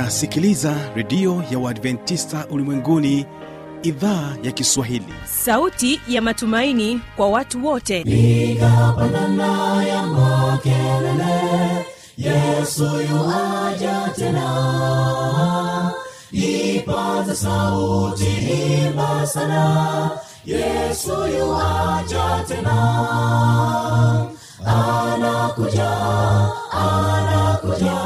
unasikiliza redio ya uadventista ulimwenguni idhaa ya kiswahili. Sauti ya matumaini kwa watu wote. Piga pandana ya makelele yesu yuaja tena. Ipata sauti imba sana yesu yuaja tena. Anakuja anakuja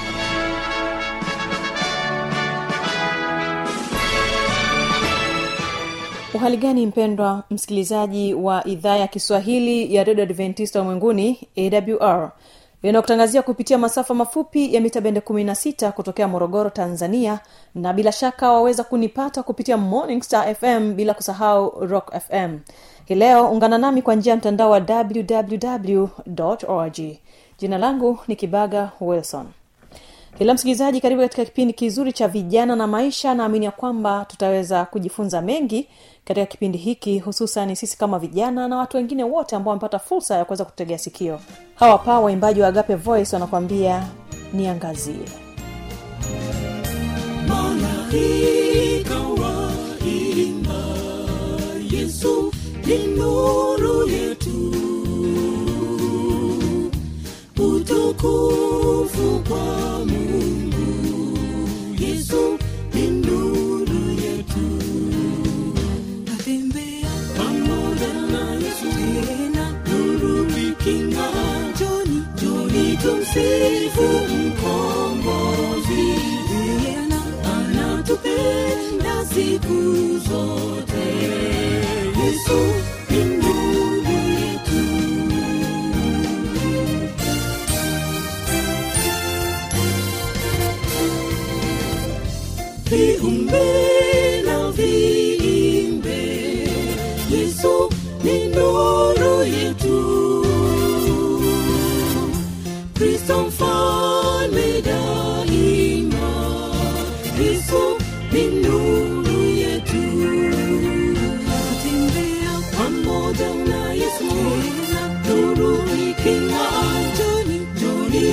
uhali gani mpendwa msikilizaji wa idhaa ya kiswahili ya redio adventista ulimwenguni awr inayokutangazia kupitia masafa mafupi ya mita bende 16 kutokea morogoro tanzania na bila shaka waweza kunipata kupitia morning star fm bila kusahau rock fm hii leo ungana nami kwa njia ya mtandao wa www org. Jina langu ni kibaga wilson kila msikilizaji karibu katika kipindi kizuri cha vijana na maisha. Naamini ya kwamba tutaweza kujifunza mengi katika kipindi hiki hususan sisi kama vijana na watu wengine wote ambao wamepata fursa ya kuweza kutegea sikio. Hawa pa waimbaji wa agape voice wanakuambia niangazie. Malaika waimba yesu ni nuru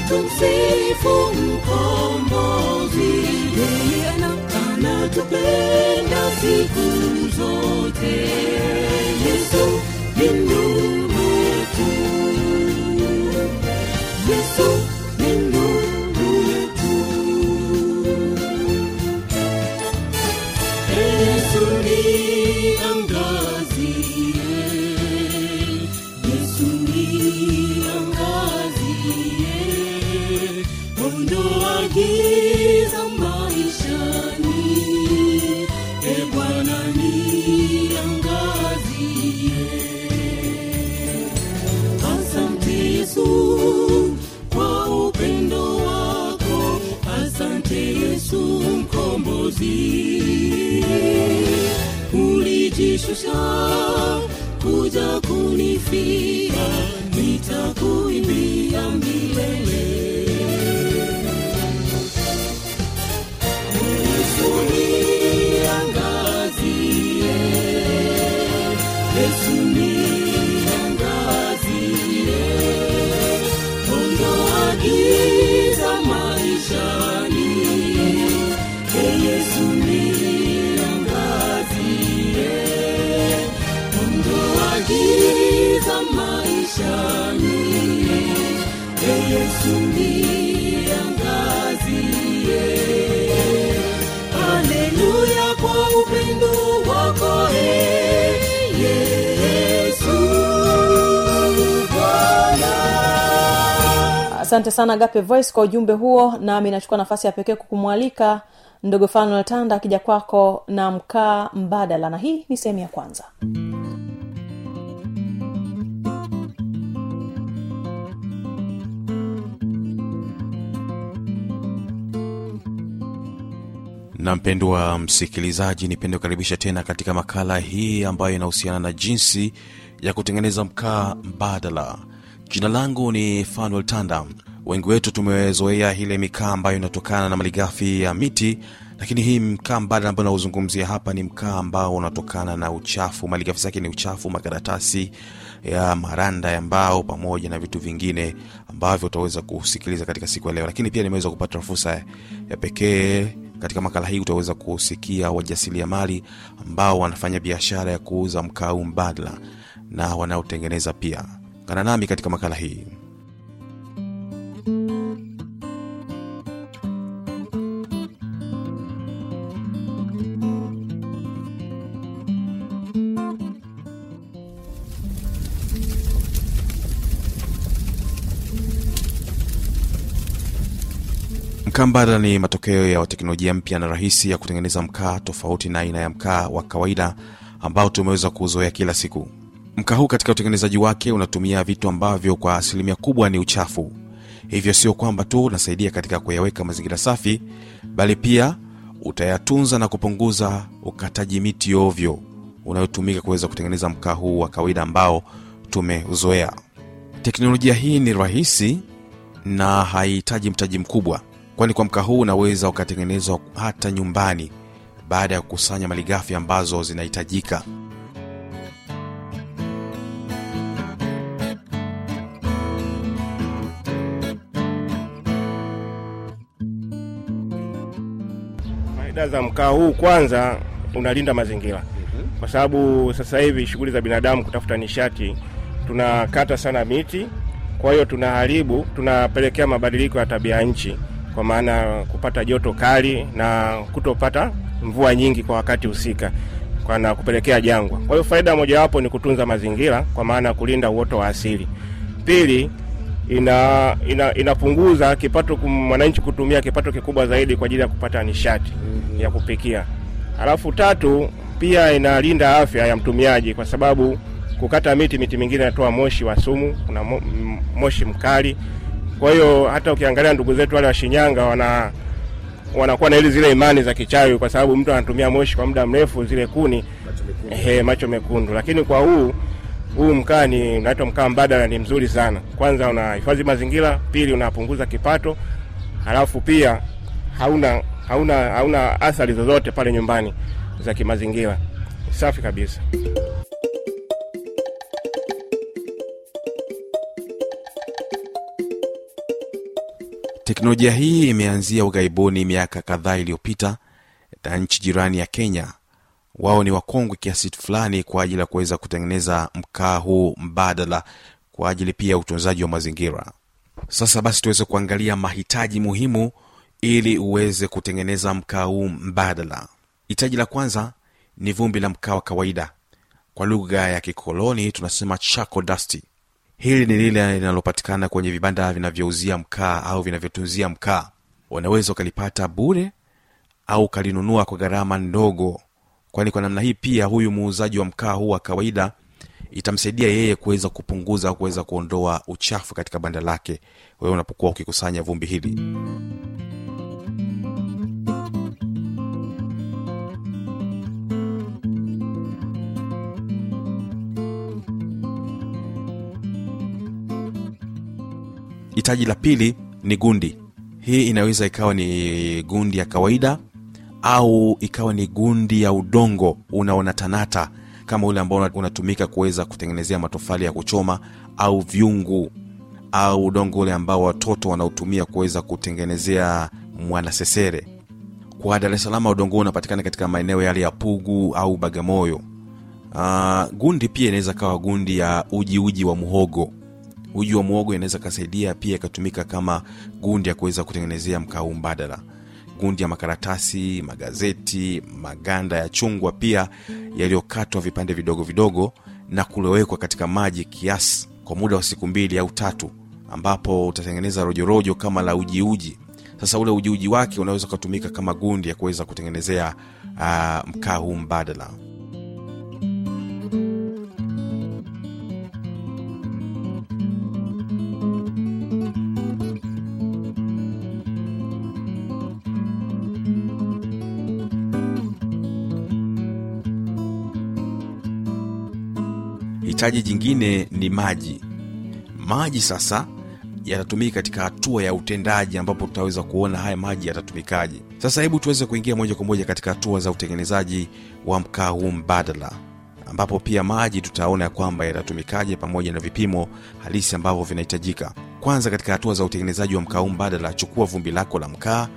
joni tumsifu mkombozi yeye ana- anatupenda siku zote yesu ni nuru yetu yesu ni nuru yetu yesu ni angazie giza maishani. E asante yesu kwa asante yesu mkombozi. Ulijishusha kuja kunifia asante sana gape voice kwa ujumbe huo. Nami nachukua nafasi ya pekee kukumwalika ndogo fanuel tanda akija kwako na mkaa mbadala. Na hii ni sehemu ya kwanza. Na mpendwa msikilizaji nipende kukaribisha tena katika makala hii ambayo inahusiana na jinsi ya kutengeneza mkaa mbadala. Jina langu ni Fanuel Tanda. Wengi wetu tumezoea ile mikaa ambayo inatokana na malighafi ya miti, lakini hii mkaa mbadala ambayo nauzungumzia hapa ni mkaa ambao unatokana na uchafu. Malighafi zake ni uchafu, makaratasi ya maranda ya mbao pamoja na vitu vingine ambavyo utaweza kusikiliza katika siku ya leo. Lakini pia nimeweza kupata fursa ya pekee katika makala hii utaweza kusikia wajasiriamali ambao wanafanya biashara ya kuuza mkaa mbadala na wanaotengeneza pia. Kana nami katika makala hii. Mkaa ni matokeo ya teknolojia mpya na rahisi ya kutengeneza mkaa tofauti na aina ya mkaa wa kawaida ambao tumeweza kuzoea kila siku. Mkaa huu katika utengenezaji wake unatumia vitu ambavyo kwa asilimia kubwa ni uchafu. Hivyo sio kwamba tu unasaidia katika kuyaweka mazingira safi, bali pia utayatunza na kupunguza ukataji miti ovyo unayotumika kuweza kutengeneza mkaa huu wa kawaida ambao tumeuzoea. Teknolojia hii ni rahisi na haihitaji mtaji mkubwa, kwani kwa mkaa huu unaweza ukatengenezwa hata nyumbani baada ya kukusanya malighafi ambazo zinahitajika. Faida za mkaa huu, kwanza unalinda mazingira, kwa sababu sasa hivi shughuli za binadamu kutafuta nishati, tunakata sana miti, kwa hiyo tunaharibu, tunapelekea mabadiliko ya tabia nchi, kwa maana kupata joto kali na kutopata mvua nyingi kwa wakati husika na kupelekea jangwa. Kwa hiyo faida mojawapo ni kutunza mazingira, kwa maana ya kulinda uoto wa asili. Pili, ina, ina inapunguza kipato mwananchi kutumia kipato kikubwa zaidi kwa ajili ya kupata nishati ya kupikia. Alafu tatu, pia inalinda afya ya mtumiaji kwa sababu kukata miti, miti mingine inatoa moshi wa sumu, kuna mo, m- moshi mkali. Kwa hiyo hata ukiangalia ndugu zetu wale wa Shinyanga wana wanakuwa na ili zile imani za kichawi, kwa sababu mtu anatumia moshi kwa muda mrefu, zile kuni ehe, macho mekundu. Lakini kwa huu huu mkaa ni unaitwa mkaa mbadala, ni mzuri sana. Kwanza unahifadhi mazingira, pili unapunguza kipato, halafu pia hauna hauna hauna athari zozote pale nyumbani za kimazingira. Safi kabisa. Teknolojia hii imeanzia ughaibuni miaka kadhaa iliyopita na nchi jirani ya Kenya. Wao ni wakongwe kiasi fulani kwa ajili ya kuweza kutengeneza mkaa huu mbadala kwa ajili pia ya utunzaji wa mazingira. Sasa basi, tuweze kuangalia mahitaji muhimu ili uweze kutengeneza mkaa huu mbadala. Hitaji la kwanza ni vumbi la mkaa wa kawaida, kwa lugha ya kikoloni tunasema charcoal dasti Hili ni lile linalopatikana kwenye vibanda vinavyouzia mkaa au vinavyotunzia mkaa. Unaweza ukalipata bure au ukalinunua kwa gharama ndogo, kwani kwa namna hii pia huyu muuzaji wa mkaa huu wa kawaida itamsaidia yeye kuweza kupunguza au kuweza kuondoa uchafu katika banda lake. Wewe unapokuwa ukikusanya vumbi hili. hitaji la pili ni gundi. Hii inaweza ikawa ni gundi ya kawaida au ikawa ni gundi ya udongo unaonatanata kama ule ambao unatumika kuweza kutengenezea matofali ya kuchoma au vyungu au udongo ule ambao watoto wanaotumia kuweza kutengenezea mwanasesere kwa dar es salaam udongo unapatikana katika maeneo yale ya pugu au bagamoyo. Uh, gundi pia inaweza kawa gundi ya uji uji wa muhogo. Uji wa muhogo inaweza kasaidia pia ikatumika kama gundi ya kuweza kutengenezea mkau mbadala gundi ya makaratasi magazeti maganda ya chungwa pia yaliyokatwa vipande vidogo vidogo na kulowekwa katika maji kiasi kwa muda wa siku mbili au tatu ambapo utatengeneza rojorojo kama la ujiuji. Sasa ule ujiuji wake unaweza ukatumika kama gundi ya kuweza kutengenezea uh, mkaa huu mbadala hitaji jingine ni maji. Maji sasa yatatumika katika hatua ya utendaji ambapo tutaweza kuona haya maji yatatumikaje. Sasa hebu tuweze kuingia moja kwa moja katika hatua za utengenezaji wa mkaa huu mbadala ambapo pia maji tutaona ya kwamba yatatumikaje pamoja na vipimo halisi ambavyo vinahitajika. Kwanza katika hatua za utengenezaji wa mkaa huu mbadala chukua vumbi lako la mkaa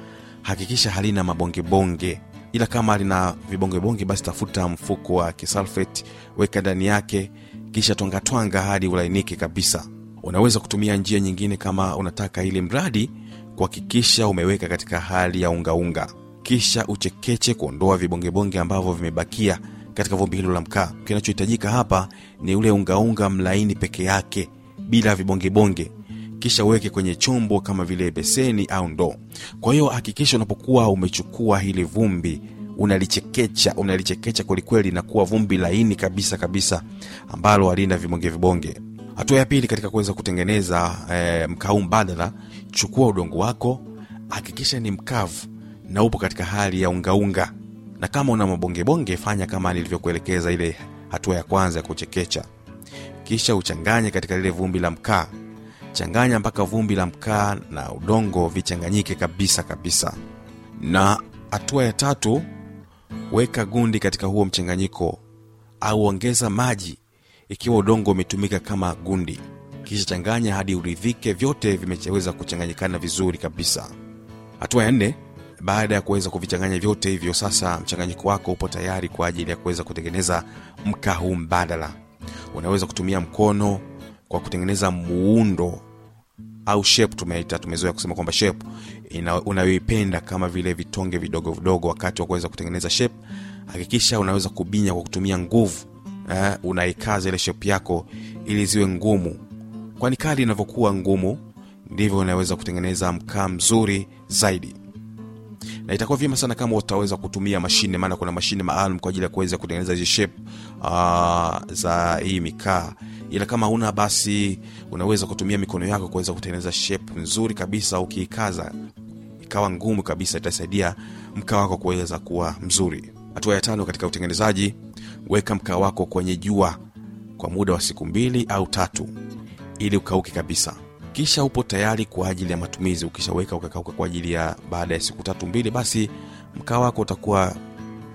hakikisha halina mabongebonge. Ila kama lina vibongebonge basi tafuta mfuko wa kisalfet weka ndani yake kisha twangatwanga hadi ulainike kabisa. Unaweza kutumia njia nyingine kama unataka ili mradi kuhakikisha umeweka katika hali ya ungaunga kisha uchekeche kuondoa vibongebonge ambavyo vimebakia katika vumbi hilo la mkaa. Kinachohitajika hapa ni ule ungaunga mlaini peke yake bila vibongebonge. Kisha uweke kwenye chombo kama vile beseni au ndoo. Kwa hiyo hakikisha unapokuwa umechukua hili vumbi unalichekecha unalichekecha kwelikweli na kuwa vumbi laini kabisa kabisa ambalo halina vibonge vibonge. Hatua ya pili katika kuweza kutengeneza e, mkaa mbadala chukua udongo wako hakikisha ni mkavu na upo katika hali ya ungaunga na kama una mabongebonge fanya kama nilivyokuelekeza ile hatua ya kwanza ya kuchekecha. Kisha uchanganye katika lile vumbi la mkaa. Changanya mpaka vumbi la mkaa na udongo vichanganyike kabisa kabisa. Na hatua ya tatu weka gundi katika huo mchanganyiko au ongeza maji ikiwa udongo umetumika kama gundi. Kisha changanya hadi uridhike vyote vimeweza kuchanganyikana vizuri kabisa. Hatua ya nne baada ya kuweza kuvichanganya vyote hivyo sasa mchanganyiko wako upo tayari kwa ajili ya kuweza kutengeneza mkaa huu mbadala. Unaweza kutumia mkono kwa kutengeneza muundo au shape tumeita tumezoea kusema kwamba shape unayoipenda kama vile vitonge vidogo vidogo wakati wa kuweza kutengeneza shape hakikisha unaweza kubinya kwa kutumia nguvu eh, unaikaza ile shape yako ili ziwe ngumu. Kwani kadi inavyokuwa ngumu ndivyo unaweza kutengeneza mkaa mzuri zaidi. Na itakuwa vyema sana kama utaweza kutumia mashine maana kuna mashine maalum kwa ajili ya kuweza kutengeneza hizi shape uh, za hii mikaa ila kama una basi unaweza kutumia mikono yako kuweza kutengeneza shape nzuri kabisa. Ukiikaza ikawa ngumu kabisa itasaidia mkaa wako kuweza kuwa mzuri. Hatua ya tano katika utengenezaji weka mkaa wako kwenye jua kwa muda wa siku mbili au tatu ili ukauke kabisa. Kisha upo tayari kwa ajili ya matumizi. Ukishaweka ukakauka kwa ajili ya baada ya siku tatu mbili basi mkaa wako utakuwa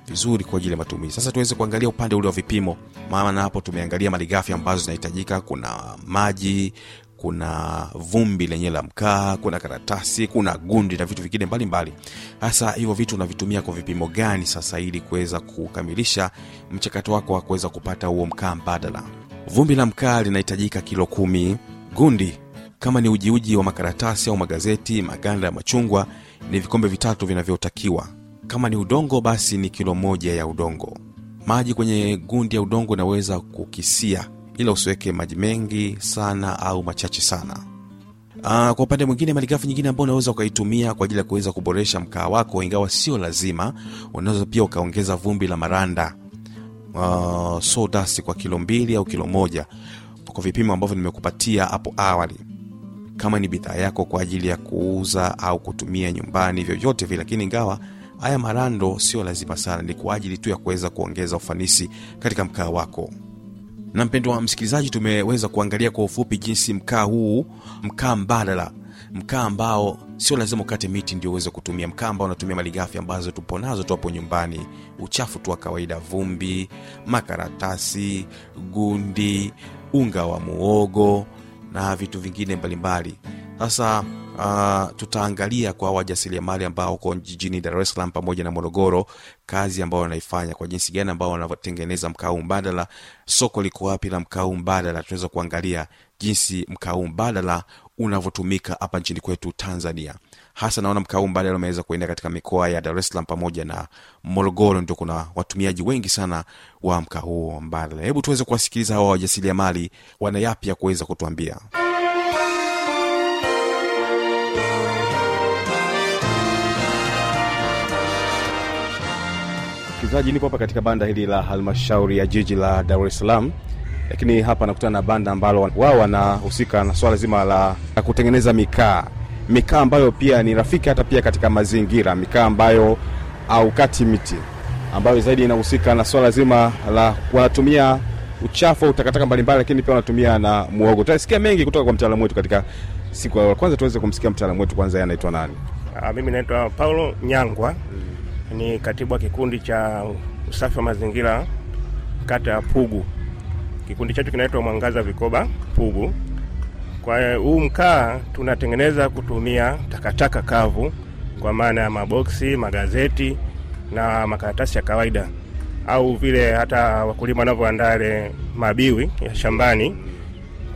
vizuri kwa ajili ya matumizi. Sasa tuweze kuangalia upande ule wa vipimo. Maana hapo tumeangalia malighafi ambazo zinahitajika. Kuna maji kuna vumbi lenye la mkaa kuna karatasi kuna gundi na vitu vingine mbalimbali. Hasa hivyo vitu unavitumia kwa vipimo gani sasa ili kuweza kukamilisha mchakato wako wa kuweza kupata huo mkaa mbadala? Vumbi la mkaa linahitajika kilo kumi. Gundi kama ni ujiuji wa makaratasi au magazeti maganda ya machungwa ni vikombe vitatu vinavyotakiwa kama ni udongo basi ni kilo moja ya udongo. Maji kwenye gundi ya udongo inaweza kukisia ila usiweke maji mengi sana au machache sana. Aa, kwa upande mwingine malighafi nyingine ambao unaweza ukaitumia kwa ajili ya kuweza kuboresha mkaa wako ingawa sio lazima unaweza pia ukaongeza vumbi la maranda uh, kwa kilo mbili au kilo moja kwa vipimo ambavyo nimekupatia hapo awali. Kama ni bidhaa yako kwa ajili ya kuuza au kutumia nyumbani vyovyote vile lakini ingawa haya marando sio lazima sana ni kwa ajili tu ya kuweza kuongeza ufanisi katika mkaa wako. Na mpendo wa msikilizaji tumeweza kuangalia kwa ufupi jinsi mkaa huu mkaa mbadala mkaa ambao sio lazima ukate miti ndio uweze kutumia mkaa ambao unatumia malighafi ambazo tupo nazo tu nyumbani. Uchafu tu wa kawaida vumbi makaratasi gundi unga wa muogo na vitu vingine mbalimbali. Sasa uh, tutaangalia kwa wajasiriamali ambao uko jijini dar es salaam pamoja na morogoro kazi ambao wanaifanya kwa jinsi gani ambao wanatengeneza mkaa mbadala soko liko wapi la mkaa mbadala. Tunaweza kuangalia jinsi mkaa mbadala unavyotumika hapa nchini kwetu tanzania hasa naona mkaa mbadala ameweza kuenda katika mikoa ya dar es salaam pamoja na morogoro ndio kuna watumiaji wengi sana wa mkaa huo mbadala. Hebu tuweze kuwasikiliza hawa wajasiriamali wana yapya kuweza kutuambia. Msikilizaji nipo hapa katika banda hili la halmashauri ya jiji la dar es salaam lakini hapa nakutana na banda ambalo wao wanahusika na swala zima la kutengeneza mikaa mikaa ambayo pia ni rafiki hata pia katika mazingira mikaa ambayo haukati miti ambayo zaidi inahusika na swala zima la wanatumia uchafu au takataka mbalimbali lakini pia wanatumia na muogo tutasikia mengi kutoka kwa mtaalamu wetu katika siku ya kwanza tuweze kumsikia mtaalamu wetu kwanza anaitwa nani Aa, mimi naitwa Paulo Nyangwa, ni katibu wa kikundi cha usafi wa mazingira kata ya Pugu. Kikundi chetu kinaitwa Mwangaza Vikoba Pugu. Kwa huu mkaa tunatengeneza kutumia takataka kavu, kwa maana ya maboksi, magazeti na makaratasi ya kawaida, au vile hata wakulima wanavyoandaa ile mabiwi ya shambani.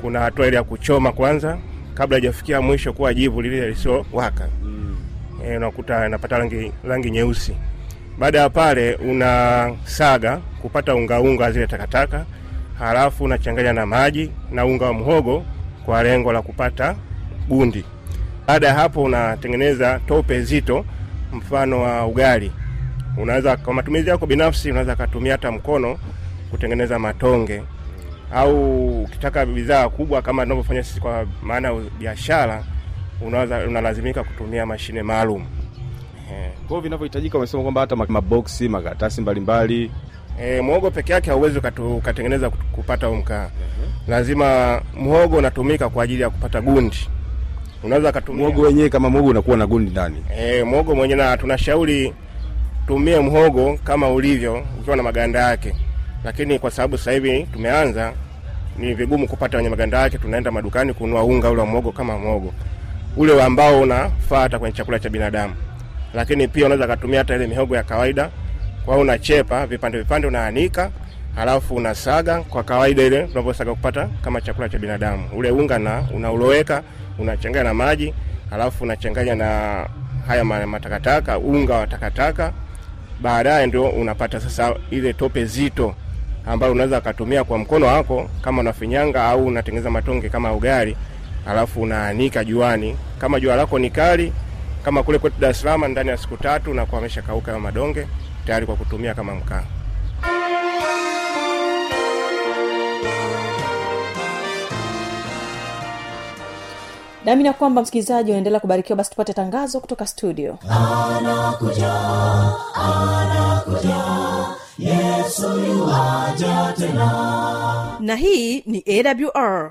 Kuna hatua ile ya kuchoma kwanza kabla hajafikia mwisho kuwa jivu lile lisiowaka e, unakuta inapata rangi, rangi nyeusi. Baada ya pale unasaga kupata ungaunga zile takataka, halafu unachanganya na maji na unga wa mhogo kwa lengo la kupata gundi. Baada ya hapo unatengeneza tope zito, mfano wa ugali. Unaweza kwa matumizi yako binafsi, unaweza katumia hata mkono kutengeneza matonge, au ukitaka bidhaa kubwa kama tunavyofanya sisi kwa maana ya biashara, unaweza unalazimika kutumia mashine maalum. Eh, kwa hiyo vinavyohitajika umesema kwamba hata maboksi makaratasi mbalimbali E, mhogo peke yake hauwezi ukatengeneza kupata huu mkaa. Lazima mhogo unatumika kwa ajili ya kupata gundi. Unaweza kutumia mhogo wenyewe kama mhogo unakuwa na gundi ndani e, mhogo mwenyewe, na tunashauri tumie mhogo kama ulivyo ukiwa na maganda yake, lakini kwa sababu sasa hivi tumeanza, ni vigumu kupata wenye maganda yake. Tunaenda madukani kununua unga ule wa mhogo kama mhogo ule ambao unafaa hata kwenye chakula cha binadamu, lakini pia unaweza katumia hata ile mihogo ya kawaida. Hiyo unachepa vipande vipande, unaanika halafu unasaga kwa kawaida ile tunavyosaga kupata kama chakula cha binadamu. Ule unga na unauloweka unachanganya na maji, halafu unachanganya na haya matakataka, unga wa takataka. Baadaye ndio unapata sasa ile tope zito ambayo unaweza ukatumia kwa mkono wako kama unafinyanga au unatengeneza matonge kama ugali, halafu unaanika juani. Kama jua lako ni kali kama kule kwetu Dar es ndani ya siku tatu unakuwa ameshakauka kauka madonge tayari kwa kutumia kama mkaa. ya kwamba msikilizaji unaendelea kubarikiwa basi tupate tangazo kutoka studio. Na hii ni awr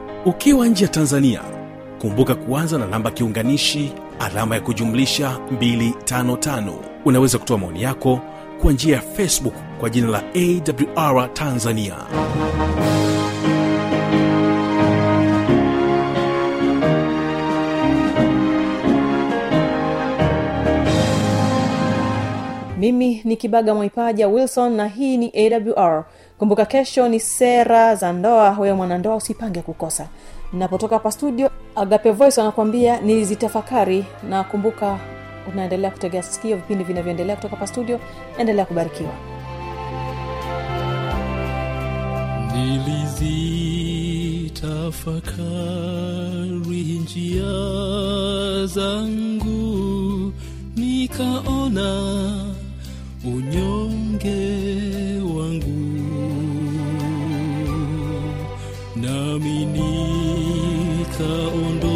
ukiwa nje ya tanzania kumbuka kuanza na namba kiunganishi alama ya kujumlisha 255 unaweza kutoa maoni yako kwa njia ya facebook kwa jina la awr tanzania. Mimi ni kibaga mwaipaja wilson na hii ni awr kumbuka kesho ni sera za ndoa. Wewe mwanandoa usipange kukosa. Napotoka hapa studio agape voice wanakuambia nilizitafakari. Na kumbuka unaendelea kutegea sikio vipindi vinavyoendelea kutoka hapa studio. Endelea kubarikiwa. Nilizitafakari njia zangu nikaona unyonge nami nikaondoka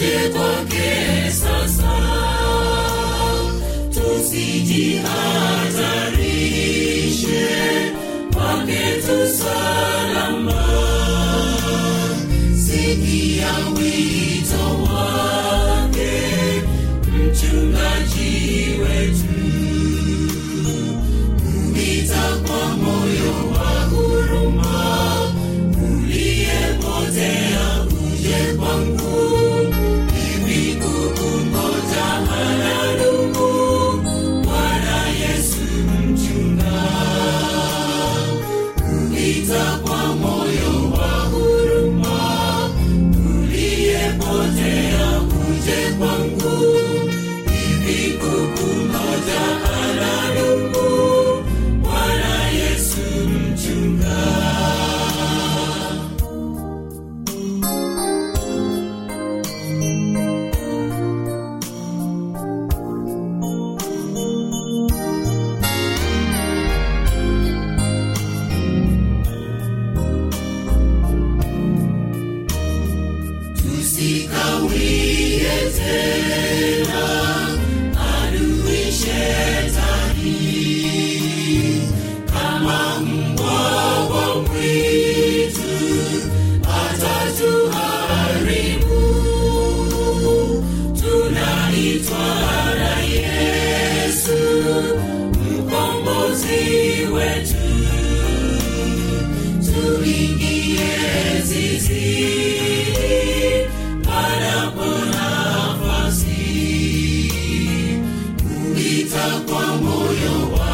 tutekokee sasa tusijihatarishe kwake tu salama sing sikiliza moyo wa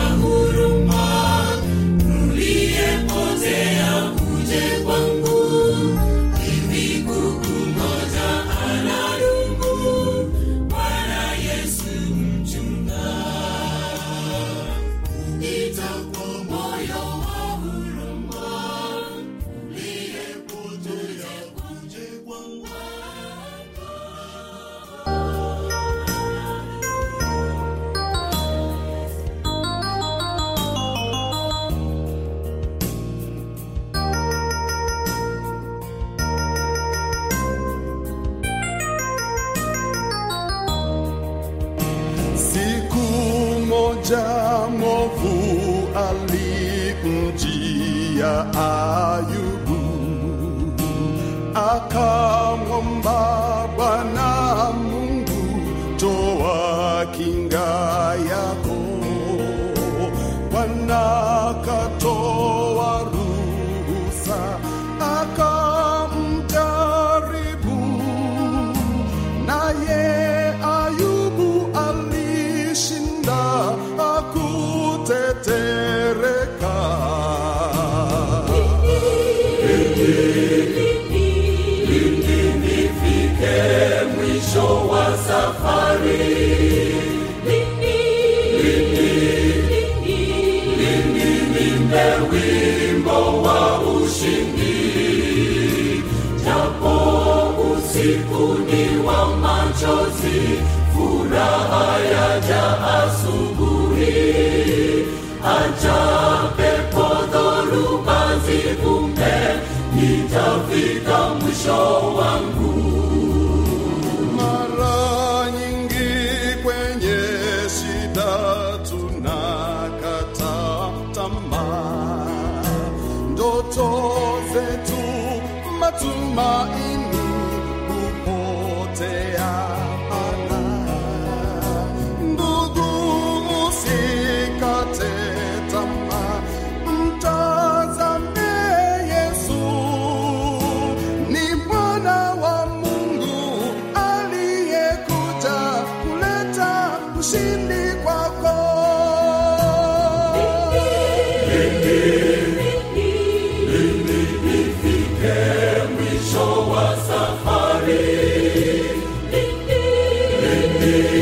come home mavazi, furaha yaja asubuhi, acha day.